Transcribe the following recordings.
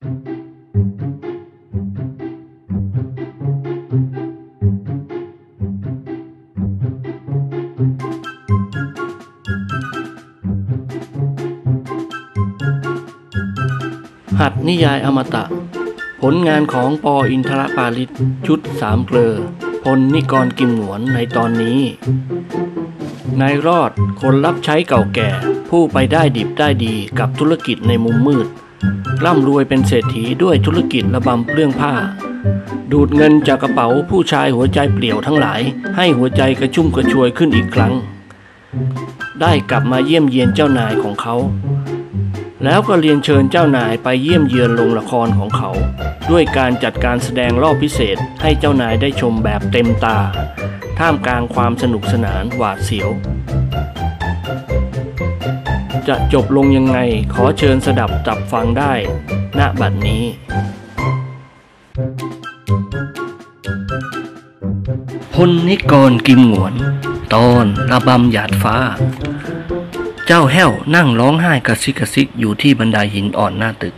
หัดนิยายอมตะ ผลงานของปออินทรปาลิตชุดสามเกลอพลนิกรกิมหนวนในตอนนี้ นายรอดคนรับใช้เก่าแก่ ผู้ไปได้ดิบได้ดีกับธุรกิจในมุมมืด ร่ำรวยเป็นเศรษฐีด้วยธุรกิจระบำเปลื้องผ้า ดูดเงินจากกระเป๋าผู้ชายหัวใจเปลี่ยวทั้งหลาย ให้หัวใจกระชุ่มกระชวยขึ้นอีกครั้ง ได้กลับมาเยี่ยมเยียนเจ้านายของเขา แล้วก็เรียนเชิญเจ้านายไปเยี่ยมเยือนโรงละครของเขา ด้วยการจัดการแสดงรอบพิเศษให้เจ้านายได้ชมแบบเต็มตา ท่ามกลางความสนุกสนานหวาดเสียว จะจบลงยังไงขอเชิญสดับจับฟังได้ ณบัดนี้ พลนิกรกิมหวน ตอนระบำหยาดฟ้า เจ้าแห้วนั่งร้องไห้กระซิกกระซิกอยู่ที่บันไดหินอ่อนหน้าตึก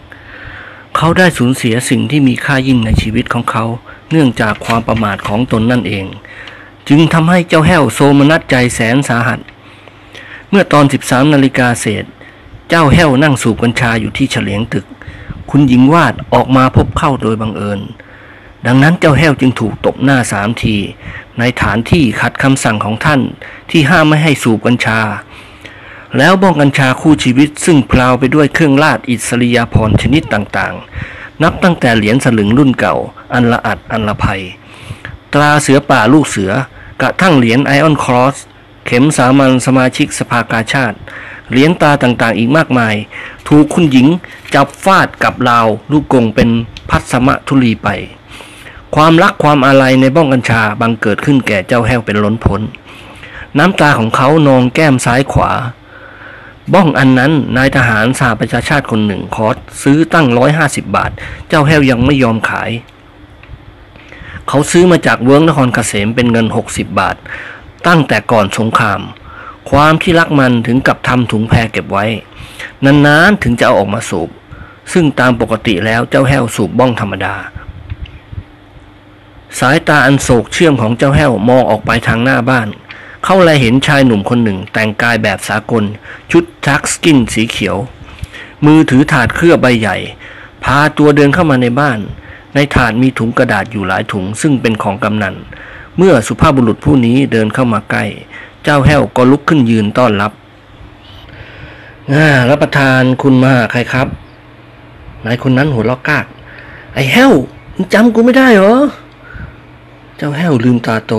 เขาได้สูญเสียสิ่งที่มีค่ายิ่งในชีวิตของเขา เนื่องจากความประมาทของตนนั่นเอง จึงทำให้เจ้าแห้วโซมนัสใจแสนสาหัส เมื่อตอน 13นาฬิกาเศษ เจ้าแห้วนั่งสูบกัญชาอยู่ที่เฉลียงตึก คุณหญิงวาดออกมาพบเข้าโดยบังเอิญ ดังนั้นเจ้าแห้วจึงถูกตบหน้าสามที ในฐานที่ขัดคำสั่งของท่านที่ห้ามไม่ให้สูบกัญชา แล้วบ้องกัญชาคู่ชีวิตซึ่งพลาวไปด้วยเครื่องราชอิสริยาภรณ์ชนิดต่างๆ นับตั้งแต่เหรียญสลึงรุ่นเก่า อันละอัดอันละภัย ตราเสือป่าลูกเสือกระทั่งเหรียญไอออนครอส เข็มสามัญสมาชิกสภากาชาติ เหรียญตาต่างๆ อีกมากมาย ถูกคุณหญิงจับฟาดกับราวลูกกงเป็นพัสมะทุลีไป ความรักความอาลัยในบ้องกัญชาบังเกิดขึ้นแก่เจ้าแห้วเป็นล้นพ้น น้ำตาของเขานองแก้มซ้ายขวา บ้องอันนั้นนายทหารสหประชาชาติคนหนึ่งขอซื้อตั้งร้อยห้าสิบบาท เจ้าแห้วยังไม่ยอมขาย เขาซื้อมาจากเวิร์งนครเกษมเป็นเงินหกสิบบาท ตั้งแต่ก่อนสงคราม ความที่รักมันถึงกับทำถุงแพรเก็บไว้ นานๆถึงจะเอาออกมาสูบ ซึ่งตามปกติแล้วเจ้าแห้วสูบบ้องธรรมดา สายตาอันโศกเชื่อมของเจ้าแห้วมองออกไปทางหน้าบ้าน เขาแลเห็นชายหนุ่มคนหนึ่งแต่งกายแบบสากล ชุดทักสกินสีเขียว มือถือถาดเครือใบใหญ่ พาตัวเดินเข้ามาในบ้าน ในถาดมีถุงกระดาษอยู่หลายถุงซึ่งเป็นของกำนัน เมื่อสุภาพบุรุษผู้นี้เดินเข้ามาใกล้ เจ้าแห้วก็ลุกขึ้นยืนต้อนรับอ่ารับประทานคุณมาใครครับ นายคนนั้นหัวเราะกาก ไอ้แห้วมึงจำกูไม่ได้เหรอ เจ้าแห้วลืมตาโต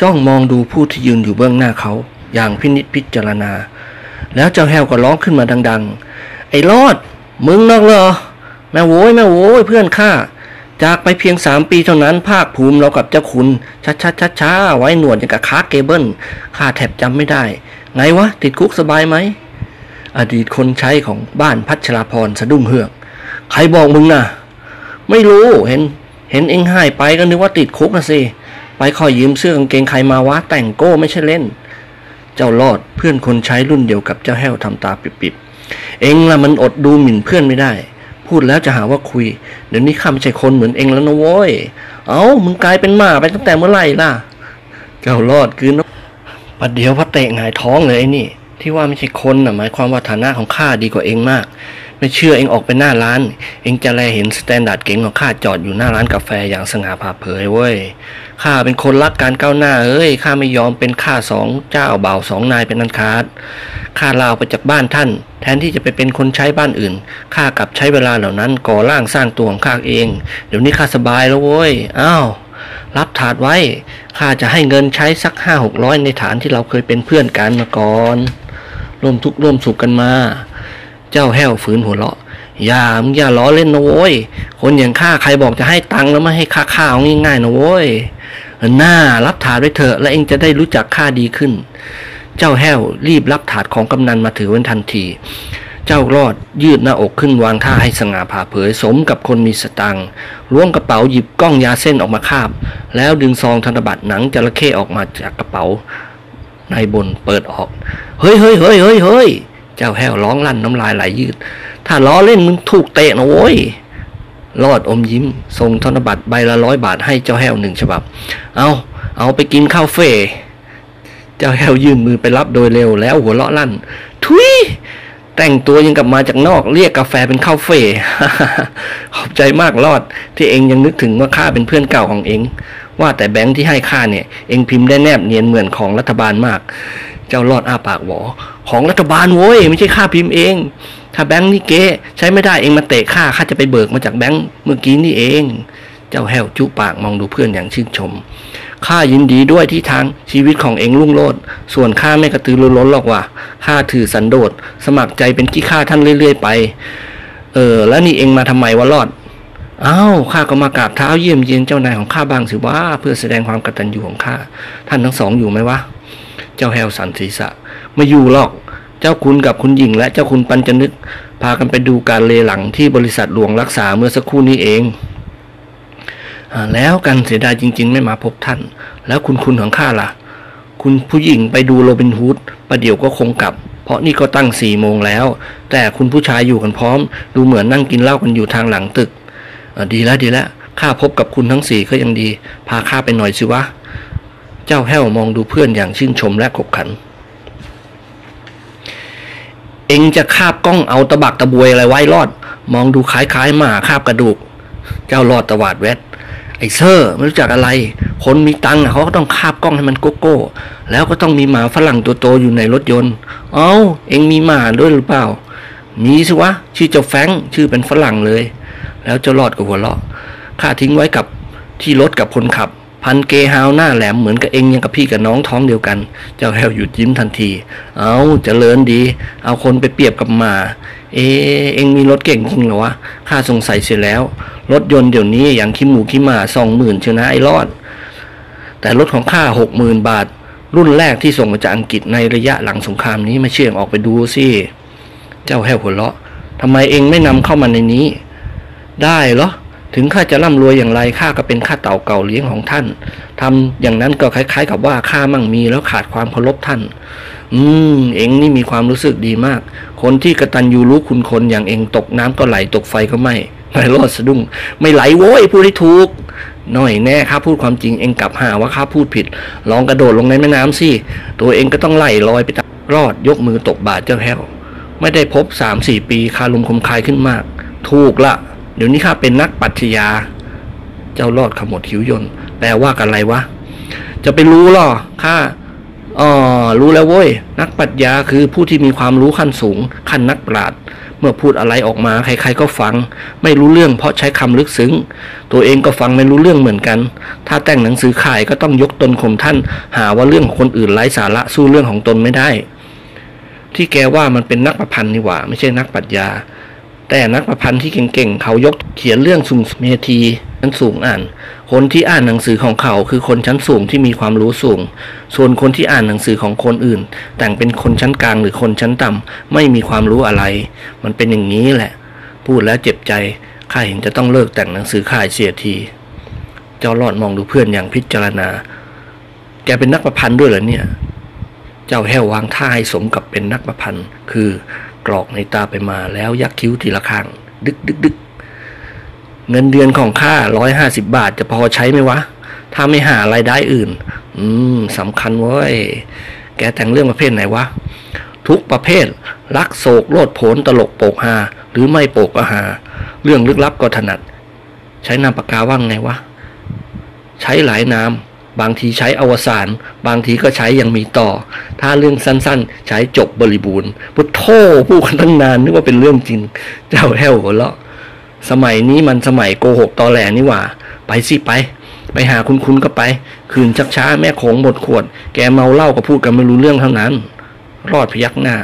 จ้องมองดูผู้ที่ยืนอยู่เบื้องหน้าเขา อย่างพินิจพิจารณา แล้วเจ้าแห้วก็ร้องขึ้นมาดัง ๆ ไอ้รอด มึงนอกเหรอ แม่โว้ยแม่โว้ยเพื่อนข้า จากไปเพียงสามปีเท่านั้นภาคภูมิเรากับเจ้าคุณช้าช้าช้าช้าๆไว้หนวดอย่างกับคาเกเบิลข้าแทบจำไม่ได้ ไงวะ ติดคุกสบายไหม อดีตคนใช้ของบ้านพัชราพรสะดุ้งเฮือก ใครบอกมึงน่ะ ไม่รู้เห็น เห็นเองหายไปก็นึกว่าติดคุกนะสิ ไปขอยืมเสื้อกางเกงใครมาวะแต่งโก้ไม่ใช่เล่น เจ้ารอดเพื่อนคนใช้รุ่นเดียวกับเจ้าแห้วทำตาปิบๆเองละมันอดดูหมิ่นเพื่อนไม่ได้ พูดแล้วจะหาว่าคุย เดี๋ยวนี้ข้าไม่ใช่คนเหมือนเองแล้วนะโว้ย เอ้ามึงกลายเป็นหมาไปตั้งแต่เมื่อไหร่ล่ะ เจ้ารอดคืนประเดี๋ยวพระเตะหงายท้องเลยไอ้นี่ ที่ว่าไม่ใช่คนน่ะหมายความว่าฐานะของข้าดีกว่าเอ็งมาก ไม่เชื่อเอ็งออกไปหน้าร้าน เอ็งจะแลเห็นสแตนดาร์ดเก๋งของข้าจอดอยู่หน้าร้านกาแฟอย่างสง่าผ่าเผยเว้ย ข้าเป็นคนรักการก้าวหน้าเอ้ยข้าไม่ยอมเป็นข้าสองเจ้าบ่าวสองนายเป็นอันขาดข้าลาออกไปจากบ้านท่าน แทนที่จะไปเป็นคนใช้บ้านอื่นข้ากลับใช้เวลาเหล่านั้นก่อร่างสร้างตัวของข้าเอง เดี๋ยวนี้ข้าสบายแล้วเว้ยอ้าวรับถาดไว้ข้าจะให้เงินใช้สักห้าหกร้อยในฐานที่เราเคยเป็นเพื่อนกันมาก่อนร่วมทุกข์ร่วมสุขกันมา เจ้าแห้วฝืนหัวเราะ อย่ามึงอย่าล้อเล่นนะโว้ย คนอย่างข้าใครบอกจะให้ตังค์แล้วไม่ให้ค่าข้าวง่ายๆนะโว้ยหน้ารับถาดไว้เถอะ แล้วเองจะได้รู้จักข้าดีขึ้น เจ้าแห้วรีบรับถาดของกำนันมาถือไว้ทันที เจ้ารอดยืดหน้าอกขึ้นวางท่าให้สง่าผ่าเผยสมกับคนมีสตังค์ล้วงกระเป๋าหยิบกล้องยาเส้นออกมาคาบ แล้วดึงซองธนบัตรหนังจระเข้ออกมาจากกระเป๋าในบนเปิดออก เฮ้ยเฮ้ยเฮ้ยเฮ้ยเฮ้ยเจ้าแห้วร้องลั่นน้ำลายไหลยืด ถ้าล้อเล่นมึงถูกเตะนะโว้ยรอดอมยิ้มส่งธนบัตรใบละร้อยบาทให้เจ้าแห้วหนึ่งฉบับ เอาเอาไปกินข้าวเฟ่เจ้าแห้วยื่นมือไปรับโดยเร็วแล้วหัวเราะลั่น ทุยแต่งตัวยังกลับมาจากนอกเรียกกาแฟเป็นข้าวเฟ่ขอบใจมากรอด ที่เองยังนึกถึงว่าข้าเป็นเพื่อนเก่าของเอง ว่าแต่แบงค์ที่ให้ข้าเนี่ย เองพิมพ์ได้แนบเนียนเหมือนของรัฐบาลมาก เจ้ารอดอ้าปากหวอของรัฐบาลโว้ยไม่ใช่ข้าพิมพ์เอง ถ้าแบงค์นี่เก๊ใช้ไม่ได้เองมาเตะข้าข้าจะไปเบิกมาจากแบงค์เมื่อกี้นี่เอง เจ้าแห้วจุปากมองดูเพื่อนอย่างชื่นชมข้ายินดีด้วยที่ทางชีวิตของเองรุ่งโรจน์ส่วนข้าไม่กระตือรือร้นหรอกว่าข้าถือสันโดษสมัครใจเป็นขี้ข้าท่านเรื่อย ๆ ไป เออ แล้วนี่เองมาทำไมวะรอดอ้าวข้าก็มากราบเท้าเยี่ยมเยียนเจ้านายของข้าบ้างสิว่าเพื่อแสดงความกตัญญูของข้าท่านทั้งสองอยู่ไหมวะ เจ้าแฮวสันศีรษะไม่อยู่หรอก เจ้าคุณกับคุณหญิงและเจ้าคุณปัญจนึก พากันไปดูการเลหลังที่บริษัทหลวงรักษาเมื่อสักครู่นี้เองอแล้วกันเสียดายจริง ๆ ไม่มาพบท่าน แล้วคุณคุณของข้าล่ะ คุณผู้หญิงไปดูโรบินฮูดประเดี๋ยวก็คงกลับ เพราะนี่ก็ตั้งสี่โมงแล้ว แต่คุณผู้ชายอยู่กันพร้อม ดูเหมือนนั่งกินเหล้ากันอยู่ทางหลังตึกดีแล้วดีแล้วข้าพบกับคุณทั้งสี่ก็ยังดี พาข้าไปหน่อยสิวะ เจ้าแห้วมองดูเพื่อนอย่างชื่นชมและขบขัน เองจะคาบกล้องเอาตะบักตะบวยอะไรไว้รอด มองดูคล้ายๆหมาคาบกระดูก เจ้ารอดตวาดแวดไอ้เซอร์ไม่รู้จักอะไร คนมีตังค์อะเขาก็ต้องคาบกล้องให้มันโกโก้ แล้วก็ต้องมีหมาฝรั่งตัวโตอยู่ในรถยนต์ เอ้า เองมีหมาด้วยหรือเปล่า มีสิวะ ชื่อเจ้าแฟงชื่อเป็นฝรั่งเลย แล้วเจ้ารอดก็หัวเราะข้าทิ้งไว้กับที่รถกับคนขับ พันเกฮาวหน้าแหลมเหมือนกับเองยังกับพี่กับน้องท้องเดียวกัน เจ้าแฮวหยุดยิ้มทันที เอาจเจริญดี เอาคนไปเปรียบกับหมา เอ เองมีรถเก่งจริงเหรอวะ ข้าสงสัยเสียแล้ว รถยนต์เดี๋ยวนี้อย่างขี้หมูขี้หมาสองหมื่นเชียวนะไอ้รอด แต่รถของข้าหกหมื่นบาท รุ่นแรกที่ส่งมาจากอังกฤษในระยะหลังสงครามนี้ไม่เชื่อออกไปดูสิ เจ้าแห้วหัวเราะทำไมเองไม่นำเข้ามาในนี้ ได้เหรอ ถึงข้าจะร่ำรวยอย่างไรข้าก็เป็นข้าเต่าเก่าเลี้ยงของท่านทำอย่างนั้นก็คล้าย ๆ กับว่าข้ามั่งมีแล้วขาดความเคารพท่าน อืม เองนี่มีความรู้สึกดีมาก คนที่กระตันยูรู้คุณคนอย่างเองตกน้ำก็ไหลตกไฟก็ไม่ไม่รอดสะดุ้ง ไม่ไหลโว้ยพูดให้ถูกน้อยแน่ข้าพูดความจริงเองกลับหาว่าข้าพูดผิด ลองกระโดดลงในแม่น้ำสิ ตัวเองก็ต้องไหลลอยไปตามรอดยกมือตกบาทเจ้าแห้วไม่ได้พบสามสี่ปีคาลุมคมคายขึ้นมาก ถูกละ ดี๋ยวนี้ข้าเป็นนักปรัชญาเจ้ารอดขมวดหิวยนแปลว่ากันอะไรวะ จะไปรู้หรอข้าอ๋อรู้แล้วเว้ย นักปรัชญาคือผู้ที่มีความรู้ขั้นสูง ขั้นนักปราชญ์เมื่อพูดอะไรออกมาใครๆก็ฟัง ไม่รู้เรื่องเพราะใช้คำลึกซึ้ง ตัวเองก็ฟังไม่รู้เรื่องเหมือนกัน ถ้าแต่งหนังสือขายก็ต้องยกตนข่มท่าน หาว่าเรื่องของคนอื่นไร้สาระสู้เรื่องของตนไม่ได้ ที่แกว่ามันเป็นนักประพันธ์นี่หว่า ไม่ใช่นักปรัชญา แต่นักประพันธ์ที่เก่งๆ เขายกเขียนเรื่องสูงเมธีชั้นสูงอ่าน คนที่อ่านหนังสือของเขาคือคนชั้นสูงที่มีความรู้สูง ส่วนคนที่อ่านหนังสือของคนอื่น แต่งเป็นคนชั้นกลางหรือคนชั้นต่ำไม่มีความรู้อะไร มันเป็นอย่างนี้แหละ พูดแล้วเจ็บใจข้าเห็นจะต้องเลิกแต่งหนังสือขายเสียที เจ้ารอดมองดูเพื่อนอย่างพิจารณา แกเป็นนักประพันธ์ด้วยเหรอเนี่ย เจ้าแห้ววางท่าให้สมกับเป็นนักประพันธ์ คือ กรอกในตาไปมาแล้วยักคิ้วทีละข้าง ดึกดึกดึกเงินเดือนของข้าร้อยห้าสิบาทจะพอใช้ไหมวะ ถ้าไม่หารายได้อื่น อืมสำคัญเว้ย แกแต่งเรื่องประเภทไหนวะ ทุกประเภท รักโศกโลดโผนตลกโปกฮาหรือไม่โปกก็หา เรื่องลึกลับก็ถนัด ใช้นามปากกาว่างไงวะ ใช้หลายนาม บางทีใช้อวสานบางทีก็ใช้ยังมีต่อ ถ้าเรื่องสั้นๆ ใช้จบบริบูรณ์พุทโธพูดกันตั้งนานนึกว่าเป็นเรื่องจริง เจ้าแห้วหัวเราะสมัยนี้มันสมัยโกหกตอแหลนี่หว่า ไปสิไป ไปหาคุณคุณก็ไป คืนชักช้าแม่โขงหมดขวด แกเมาเหล้าก็พูดกันไม่รู้เรื่องเท่านั้น รอดพยักหน้า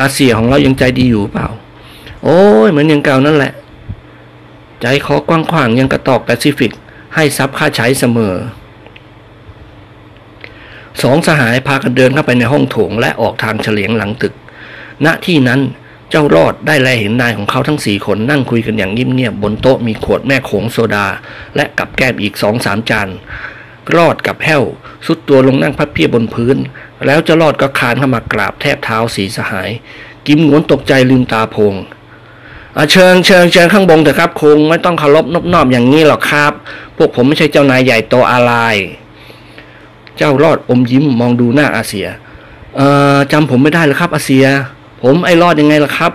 อาเซียของเรายังใจดีอยู่เปล่า โอ้ยเหมือนย่างเก่านั่นแหละ ใจคอกว้างขวางยังกระตอกแปซิฟิก ให้ซับค่าใช้เสมอ สองสหายพากันเดินเข้าไปในห้องโถงและออกทางเฉลียงหลังตึก ณที่นั้นเจ้ารอดได้แลเห็นนายของเขาทั้งสี่คนนั่งคุยกันอย่างเงียบๆบนโต๊ะมีขวดแม่โขงโซดา และกับแก้มอีกสองสามจานรอดกับแห้วสุดตัวลงนั่งพับเพียบบนพื้น แล้วเจ้ารอดก็คานเข้ามากราบแทบเท้าสีสหาย กิมงวนตกใจลืมตาพงเชิญเชิญเชิญข้างบนเถอะครับคงไม่ต้องเคารพนบนอบอย่างนี้หรอกครับ พวกผมไม่ใช่เจ้านายใหญ่โตอะไร เจ้ารอดอมยิ้มมองดูหน้าอาเซีย เอ่อจำผมไม่ได้หรอครับอาเซีย ผมไอ้รอดยังไงล่ะครับ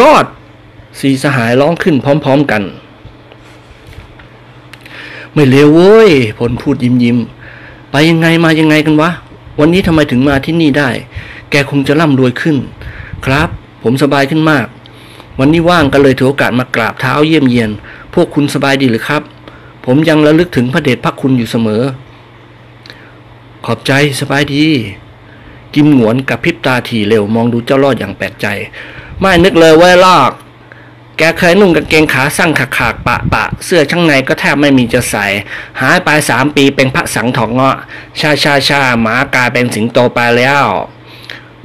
รอดสีสหายร้องขึ้นพร้อม ๆกัน ไม่เลวเว้ยผลพูดยิ้มยิ้มไปยังไงมายังไงกันวะ วันนี้ทำไมถึงมาที่นี่ได้ แกคงจะร่ำรวยขึ้น ครับ ผมสบายขึ้นมาก วันนี้ว่างก็เลยถือโอกาสมากราบเท้าเยี่ยมเยียน พวกคุณสบายดีหรือครับ ผมยังระลึกถึงพระเดชพระคุณอยู่เสมอ ขอบใจสบายดี กิมหงวนกับพริบตาถี่เร็วมองดูเจ้ารอดอย่างแปลกใจ ไม่นึกเลยว่าลอก แกเคยนุ่งกางเกงขาสั้นขาขากๆปะปะ เสื้อข้างในก็แทบไม่มีจะใส่ หายไปสามปีเป็นพระสังถอกเงาะ ชาชาชาหมากลายเป็นสิงโตไปแล้ว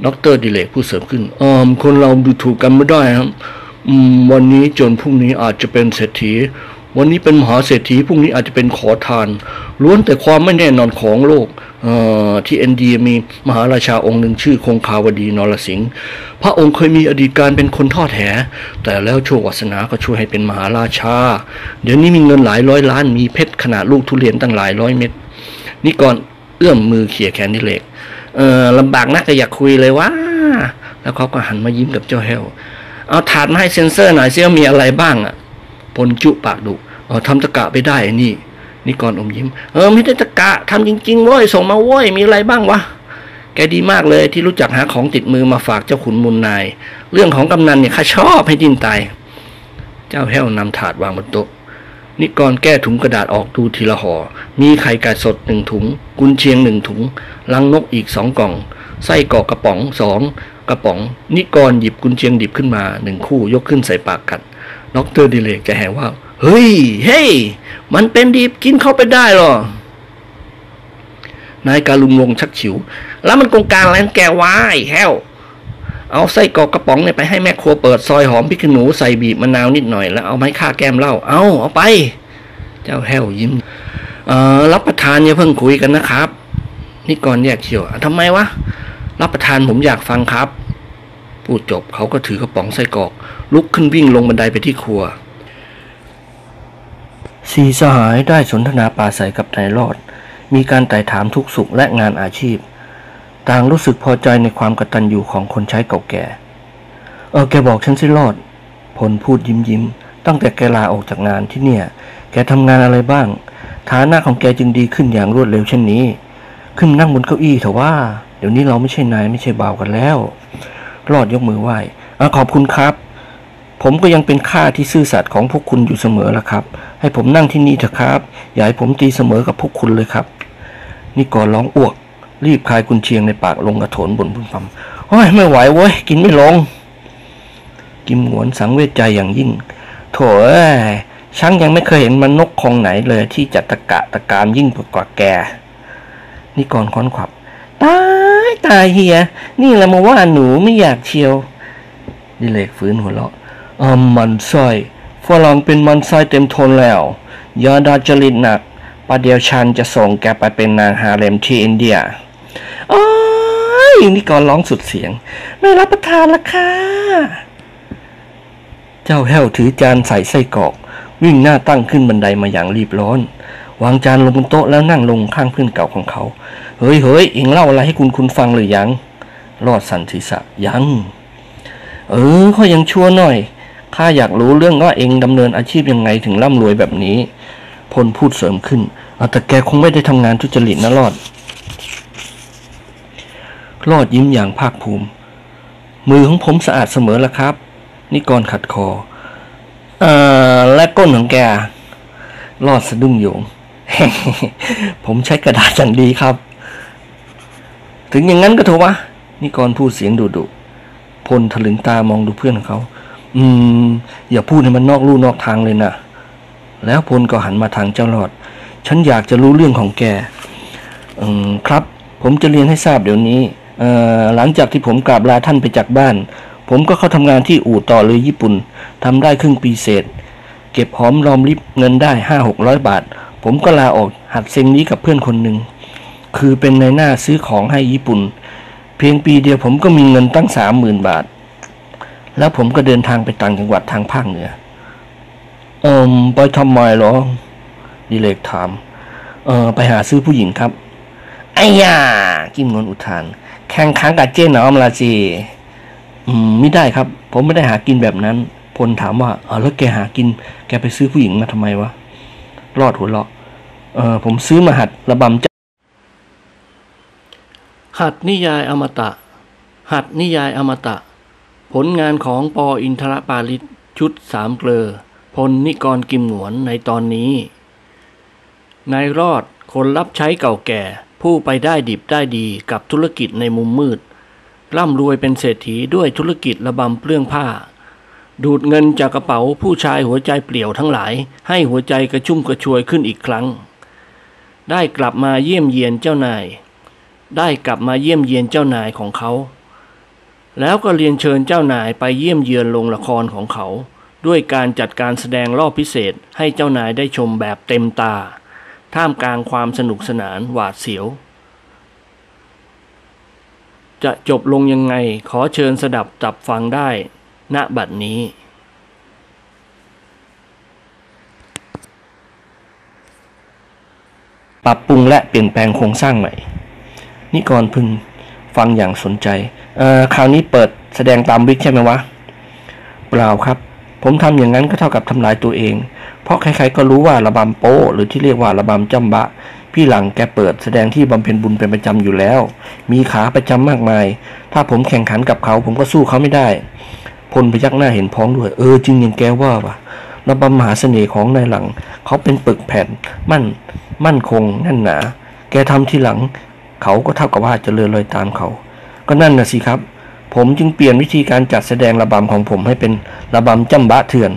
ดอกเตอร์ดิเรกพูดเสริมขึ้นเออคนเราดูถูกกันไม่ได้ครับวันนี้จนพรุ่งนี้อาจจะเป็นเศรษฐี วันนี้เป็นมหาเศรษฐีพรุ่งนี้อาจจะเป็นขอทาน ล้วนแต่ความไม่แน่นอนของโลกที่อินเดียมีมหาราชาองค์หนึ่งชื่อคงคาวดีนรสิงห์พระองค์เคยมีอดีตกาลเป็นคนทอดแห แต่แล้วโชควาสนาก็ช่วยให้เป็นมหาราชา เดี๋ยวนี้มีเงินหลายร้อยล้านมีเพชรขนาดลูกทุเรียนตั้งหลายร้อยเม็ดนี่ก่อนเอื้อมมือเขี่ยแขนนิเลกเออลำบากนักก็อยากคุยเลยว่า แล้วเขาก็หันมายิ้มกับเจ้าแฮวเอาถาดมาให้เซ็นเซอร์หน่อยซิว่ามีอะไรบ้างอะ พลจุปากดุเออทำตะกะไปได้ไอ้นี่นี่ก่อนอมยิ้ม เออไม่ได้ตะกะทำจริงๆเว้ยส่งมาเว้ยมีอะไรบ้างวะแกดีมากเลยที่รู้จักหาของติดมือมาฝากเจ้าขุนมูลนาย เรื่องของกำนันเนี่ยข้าชอบให้ดิ้นตาย เจ้าแห้วนำถาดวางบนโต๊ะนิกรแก้ถุงกระดาษออกดูทีละห่อ มีไข่ไก่สดหนึ่งถุง กุนเชียงหนึ่งถุง รังนกอีกสองกล่อง ไส้กรอกกระป๋องสองกระป๋อง นิกรหยิบกุนเชียงดิบขึ้นมาหนึ่งคู่ยกขึ้นใส่ปากกัด ดอกเตอร์ดิเรกจะแหวว่า เฮ้ย เฮ้ย มันเป็นดิบกินเข้าไปได้หรอนายการุณวงศ์ชักฉิว แล้วมันกงการอะไรของแกวายแฮวเอาไส้กรอกกระป๋องเนี่ยไปให้แม่ครัวเปิดซอยหอมพริกขี้หนูใส่บีบมะนาวนิดหน่อยแล้วเอามาให้ข้าแกล้มเหล้าเอาเอาไป เจ้าแห้วยิ้มเออรับประทานอย่าเพิ่งคุยกันนะครับ นี่ก่อนแยกเชียวอะทำไมวะรับประทานผมอยากฟังครับ พูดจบเขาก็ถือกระป๋องไส้กรอก ลุกขึ้นวิ่งลงบันไดไปที่ครัวสีสหายได้สนทนาปราศัยกับนายรอด มีการไต่ถามทุกสุขและงานอาชีพ ต่างรู้สึกพอใจในความกตัญญูของคนใช้เก่าแก่ เออแกบอกฉันสิรอด พลพูดยิ้มยิ้ม ตั้งแต่แกลาออกจากงานที่เนี่ย แกทำงานอะไรบ้าง ฐานะของแกจึงดีขึ้นอย่างรวดเร็วเช่นนี้ ขึ้นนั่งบนเก้าอี้เถอะว่า เดี๋ยวนี้เราไม่ใช่นายไม่ใช่บ่าวกันแล้ว รอดยกมือไหว้อขอบคุณครับ ผมก็ยังเป็นข้าที่ซื่อสัตย์ของพวกคุณอยู่เสมอละครับ ให้ผมนั่งที่นี่เถอะครับ อย่าให้ผมตีเสมอกับพวกคุณเลยครับ นี่ก่อนร้องอ้วก รีบคายกุนเชียงในปากลงกระโถนบนพึ่งพำโอ้ยไม่ไหวเว้ย กินไม่ลง กิมหวนสังเวชใจอย่างยิ่ง โถเอ้ยช่างยังไม่เคยเห็นมันนกคองไหนเลยที่จะตะกะตะการยิ่งกว่าแก นี่ก่อนค้อนขวับ ตายตายเฮีย นี่แหละมาว่าหนูไม่อยากเชียวดิเลกฟื้นหัวเราะ ออมันไส้ฝรั่งเป็นมันไส้เต็มทนแล้ว ยาดาจริตหนักประเดี๋ยวฉันจะส่งแกไปเป็นนางฮาเร็มที่อินเดียโอ้ยนี่ก่อนร้องสุดเสียง ไม่รับประทานละค่ะ เจ้าแห้วถือจานใส่ไส้กรอก วิ่งหน้าตั้งขึ้นบันไดมาอย่างรีบร้อน วางจานลงบนโต๊ะแล้วนั่งลงข้างเพื่อนเก่าของเขา เฮ้ยเฮ้ยเอ็งเล่าอะไรให้คุณคุณฟังหรือยัง รอดสันศีรษะยัง เออเขายังชั่วหน่อย ข้าอยากรู้เรื่องว่าเองดำเนินอาชีพยังไงถึงร่ำรวยแบบนี้ พลพูดเสริมขึ้นเอาแต่แกคงไม่ได้ทำงานทุจริตนะรอด รอดยิ้มอย่างภาคภูมิ มือของผมสะอาดเสมอละครับนี่กรขัดคอเอ่อและก้นของแก รอดสะดุ้งโยง ผมใช้กระดาษอย่างดีครับ ถึงอย่างนั้นก็เถอะวะนี่กรพูดเสียงดุดุพลถลึงตามองดูเพื่อนของเขา อืม อย่าพูดให้มันนอกลู่นอกทางเลยนะแล้วพลก็หันมาทางเจ้ารอด ฉันอยากจะรู้เรื่องของแก อืมครับ ผมจะเรียนให้ทราบเดี๋ยวนี้เอ่อหลังจากที่ผมกราบลาท่านไปจากบ้าน ผมก็เข้าทำงานที่อู่ต่อเลยญี่ปุ่นทำได้ครึ่งปีเศษ เก็บหอมรอมริบเงินได้ห้าหกร้อยบาท ผมก็ลาออกหัดเซ็งนี้กับเพื่อนคนหนึ่ง คือเป็นในหน้าซื้อของให้ญี่ปุ่น เพียงปีเดียวผมก็มีเงินตั้งสามหมื่นบาท แล้วผมก็เดินทางไปต่างจังหวัดทางภาคเหนือ เอิมไปทำไมเหรอ ดิเลกถาม เออไปหาซื้อผู้หญิงครับไอ้ยากิมงนอุทาน แข่งขันกับเจ้หนอมลาจีอืมไม่ได้ครับ ผมไม่ได้หากินแบบนั้น พลถามว่าเออแล้วแกหากิน แกไปซื้อผู้หญิงมาทำไมวะ รอดหัวเราะ เออผมซื้อมาหัดระบำเจ้าหัดนิยายอมตะ หัดนิยายอมตะ ผลงานของปออินทรปาลิตชุดสามเกลอพลนิกรกิมหนวนในตอนนี้ นายรอดคนรับใช้เก่าแก่ ผู้ไปได้ดิบได้ดีกับธุรกิจในมุมมืด ร่ำรวยเป็นเศรษฐีด้วยธุรกิจระบำเปลื้องผ้า ดูดเงินจากกระเป๋าผู้ชายหัวใจเปลี่ยวทั้งหลาย ให้หัวใจกระชุ่มกระชวยขึ้นอีกครั้ง ได้กลับมาเยี่ยมเยียนเจ้านาย ได้กลับมาเยี่ยมเยียนเจ้านายของเขา แล้วก็เรียนเชิญเจ้านายไปเยี่ยมเยือนโรงละครของเขา ด้วยการจัดการแสดงรอบพิเศษให้เจ้านายได้ชมแบบเต็มตา ท่ามกลางความสนุกสนานหวาดเสียว จะจบลงยังไงขอเชิญสดับจับฟังได้ ณบัดนี้ปรับปรุงและเปลี่ยนแปลงโครงสร้างใหม่ นิกรพึง ฟังอย่างสนใจคราวนี้เปิดแสดงตามวิกใช่ไหมวะ เปล่าครับ ผมทำอย่างนั้นก็เท่ากับทำลายตัวเอง เพราะใครๆก็รู้ว่าระบำโป้หรือที่เรียกว่าระบำจำบะ พี่หลังแกเปิดแสดงที่บำเพ็ญบุญเป็นประจำอยู่แล้ว มีขาประจำมากมาย ถ้าผมแข่งขันกับเขาผมก็สู้เขาไม่ได้ พลพยักหน้าเห็นพ้องด้วย เออจริงอย่างแกว่าว่ะระบำมหาเสน่ห์ของนายหลัง เขาเป็นปึกแผ่น มั่น มั่นคงแน่นหนา แกทำทีหลัง เขาก็เท่ากับว่าจะเลื่อนลอยตามเขา ก็นั่นนะสิครับ ผมจึงเปลี่ยนวิธีการจัดแสดงระบำของผมให้เป็นระบำจำบะเถื่อน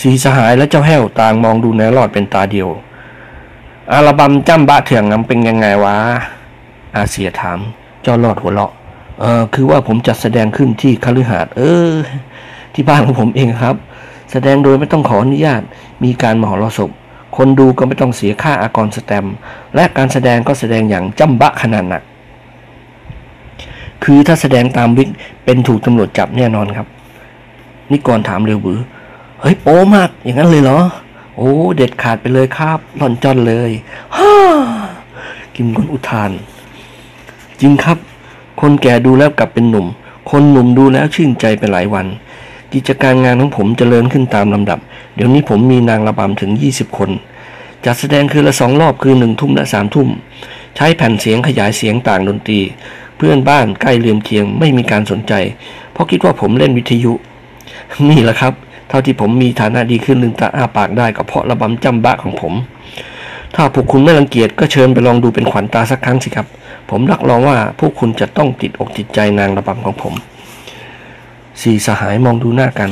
สีสหายและเจ้าแห้วต่างมองดูนายรอดเป็นตาเดียว อาระบำจำบะเถื่อนนั้นเป็นยังไงวะ อาเสียถาม เจ้ารอดหัวเราะ เออคือว่าผมจัดแสดงขึ้นที่คฤหาสน์เออ ที่บ้านของผมเองครับ แสดงโดยไม่ต้องขออนุญาต มีการมหรสพ คนดูก็ไม่ต้องเสียค่าอากรสแตม และการแสดงก็แสดงอย่างจำบะขนาดหนัก คือถ้าแสดงตามวิกเป็นถูกตำรวจจับแน่นอนครับ นิกรถามเร็วบือ เฮ้ยโป้มากอย่างนั้นเลยเหรอ โอ้เด็ดขาดไปเลยครับหล่อนจอนเลยฮ่ากิมกนอุทาน จริงครับ คนแก่ดูแล้วกลับเป็นหนุ่ม คนหนุ่มดูแล้วชื่นใจไปหลายวัน กิจการงานของผมจเจริญขึ้นตามลำดับ เดี๋ยวนี้ผมมีนางระบำถึง 20 คน จัดแสดงคืนละสองรอบคือหนึ่งทุ่มและสามทุ่ม ใช้แผ่นเสียงขยายเสียงต่างดนตรี เพื่อนบ้านใกล้เรือนเคียงไม่มีการสนใจ เพราะคิดว่าผมเล่นวิทยุ นี่แหละครับ เท่าที่ผมมีฐานะดีขึ้นลืมตาอ้าปากได้ก็เพราะระบำจำบะของผม ถ้าพวกคุณไม่รังเกียจก็เชิญไปลองดูเป็นขวัญตาสักครั้งสิครับ ผมรับรองว่าพวกคุณจะต้องติดอกติดใจนางระบำของผม สี่สหายมองดูหน้ากัน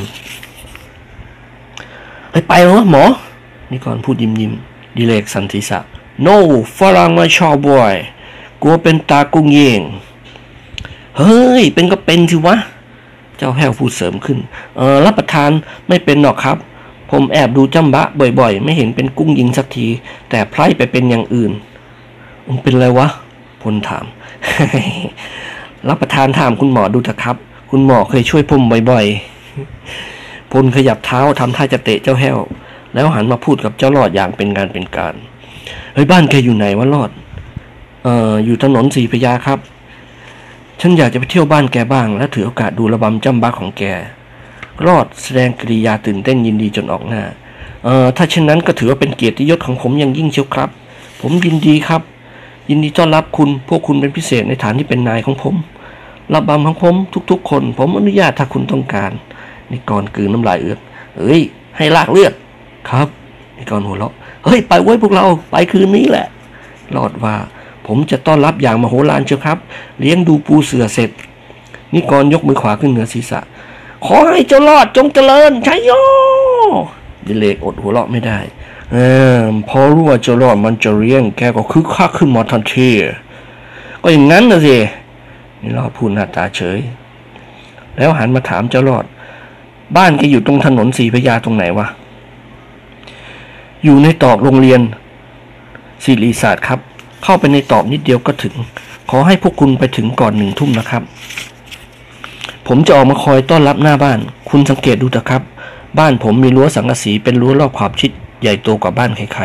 ไปไปเหรอหมอนี่ก่อนพูดยิ้มยิ้มดิเลกสันติษะ no ฝรั่งมาชอบบอย กลัวเป็นตากุ้งเยง เฮ้ย เป็นก็เป็นสิวะ เจ้าแห้วพูดเสริมขึ้น เออรับประทานไม่เป็นหรอกครับ ผมแอบดูจำบะบ่อยๆ ไม่เห็นเป็นกุ้งยิงสักที แต่ไพร่ไปเป็นอย่างอื่นมันเป็นอะไรวะพลถาม รับประทานถามคุณหมอดูเถอะครับ คุณหมอเคยช่วยผมบ่อยๆพลขยับเท้าทำท่าจะเตะเจ้าแห้ว แล้วหันมาพูดกับเจ้ารอดอย่างเป็นงานเป็นการ เฮ้ยบ้านแกอยู่ไหนวะรอด เอ่ออยู่ถนนสีพยาครับ ฉันอยากจะไปเที่ยวบ้านแกบ้าง และถือโอกาสดูระบำจำบักของแก รอดแสดงกริยาตื่นเต้นยินดีจนออกหน้า เอ่อถ้าเช่นนั้นก็ถือว่าเป็นเกียรติยศของผมอย่างยิ่งเชียวครับ ผมยินดีครับ ยินดีต้อนรับคุณ พวกคุณเป็นพิเศษในฐานที่เป็นนายของผม ระบบำของผมทุกๆ คน ผมอนุญาตถ้าคุณต้องการนี่ก่อนกืนน้ำลายเอือกเฮ้ย ให้ลากเลือดครับนี่ก่อนหัวเราะเฮ้ย ไปไว้พวกเราไปคืนนี้แหละรอดว่า ผมจะต้อนรับอย่างมโหฬารเชียวครับ เลี้ยงดูปูเสือเสร็จนี่ก่อนยกมือขวาขึ้นเหนือศีรษะ ขอให้เจ้ารอดจงเจริญชัยโยดิเลกอดหัวเราะไม่ได้เออพอรู้ว่าเจ้ารอดมันจะเลี้ยงแกก็คึกคักขึ้นมาทันทีก็อย่างนั้นนะสิ นี่รอดพูดหน้าตาเฉย แล้วหันมาถามเจ้ารอด บ้านแกอยู่ตรงถนนสีพยาตรงไหนวะ อยู่ในตอกโรงเรียนศิริศาสตร์ครับ เข้าไปในตอกนิดเดียวก็ถึง ขอให้พวกคุณไปถึงก่อนหนึ่งทุ่มนะครับ ผมจะออกมาคอยต้อนรับหน้าบ้าน คุณสังเกตดูเถอะครับ บ้านผมมีรั้วสังกะสีเป็นรั้วรอบขอบชิดใหญ่โตกว่าบ้านใคร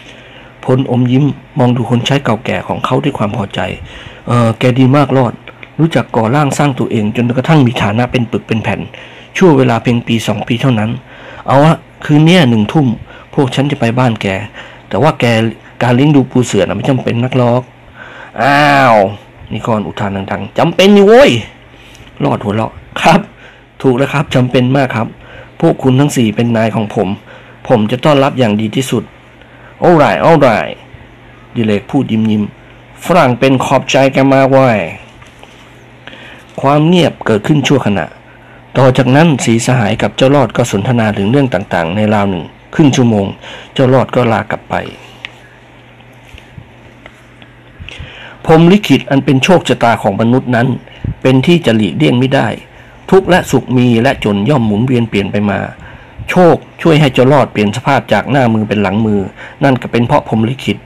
ๆพลอมยิ้มมองดูคนใช้เก่าแก่ของเขาด้วยความพอใจ เออแกดีมากรอด รู้จักก่อร่างสร้างตัวเอง จนกระทั่งมีฐานะเป็นปึกเป็นแผ่นช่วงเวลาเพียงปีสองปีเท่านั้น เอาอะคืนเนี้ยหนึ่งทุ่ม พวกฉันจะไปบ้านแก แต่ว่าแกการเลี้ยงดูปูเสือนะไม่จำเป็นนักลอกอ้าวนิกรอุทานดังๆจำเป็นอยู่โว้ยรอดหัวเราะครับ ถูกแล้วครับจำเป็นมากครับ พวกคุณทั้งสี่เป็นนายของผม ผมจะต้อนรับอย่างดีที่สุดโอ้ไรโอ้ไรดิเลกพูดยิ้มยิ้ม ฝรั่งเป็นขอบใจแกมากว้ความเงียบเกิดขึ้นชั่วขณะ ต่อจากนั้นสีสหายกับเจ้ารอดก็สนทนาถึงเรื่องต่างๆ ในราวหนึ่งครึ่งชั่วโมง เจ้ารอดก็ลากลับไปพรมลิขิตอันเป็นโชคชะตาของมนุษย์นั้น เป็นที่จะหลีกเลี่ยงไม่ได้ ทุกและสุขมีและจนย่อมหมุนเวียนเปลี่ยนไปมา โชคช่วยให้เจ้ารอดเปลี่ยนสภาพจากหน้ามือเป็นหลังมือ นั่นก็เป็นเพราะพรมลิขิต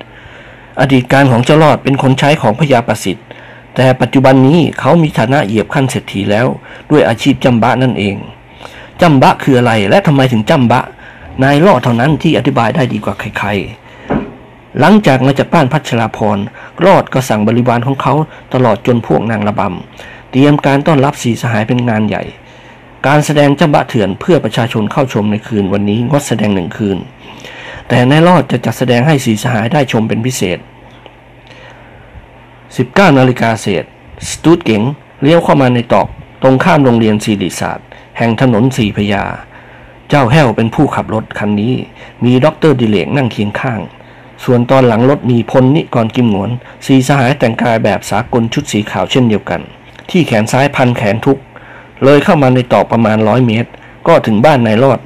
อดีตการของเจ้ารอดเป็นคนใช้ของพญาประสิทธิ์ แต่ปัจจุบันนี้เขามีฐานะเหยียบขั้นเศรษฐีแล้ว ด้วยอาชีพจำบะนั่นเองจำบะคืออะไรและทำไมถึงจำบะ นายรอดเท่านั้นที่อธิบายได้ดีกว่าใครๆ หลังจากมาจากบ้านพัชราพรรอดก็สั่งบริวารของเขาตลอดจนพวกนางระบำเตรียมการต้อนรับสีสหายเป็นงานใหญ่ การแสดงจำบะเถื่อนเพื่อประชาชนเข้าชมในคืนวันนี้งดแสดงหนึ่งคืน แต่นายรอดจะจัดแสดงให้สี่สหายได้ชมเป็นพิเศษ 19นาฬิกาเศษ สตูดเก๋งเลี้ยวเข้ามาในตอกตรงข้ามโรงเรียนศิริศาสตร์ แห่งถนนสี่พระยาเจ้าแห้วเป็นผู้ขับรถคันนี้ มีด็อกเตอร์ดิเรกนั่งเคียงข้าง ส่วนตอนหลังรถมีพลนิกรกิมหงวน สี่สหายแต่งกายแบบสากลชุดสีขาวเช่นเดียวกัน ที่แขนซ้ายพันแขนทุกข์ เลยเข้ามาในตอกประมาณร้อยเมตร ก็ถึงบ้านนายรอด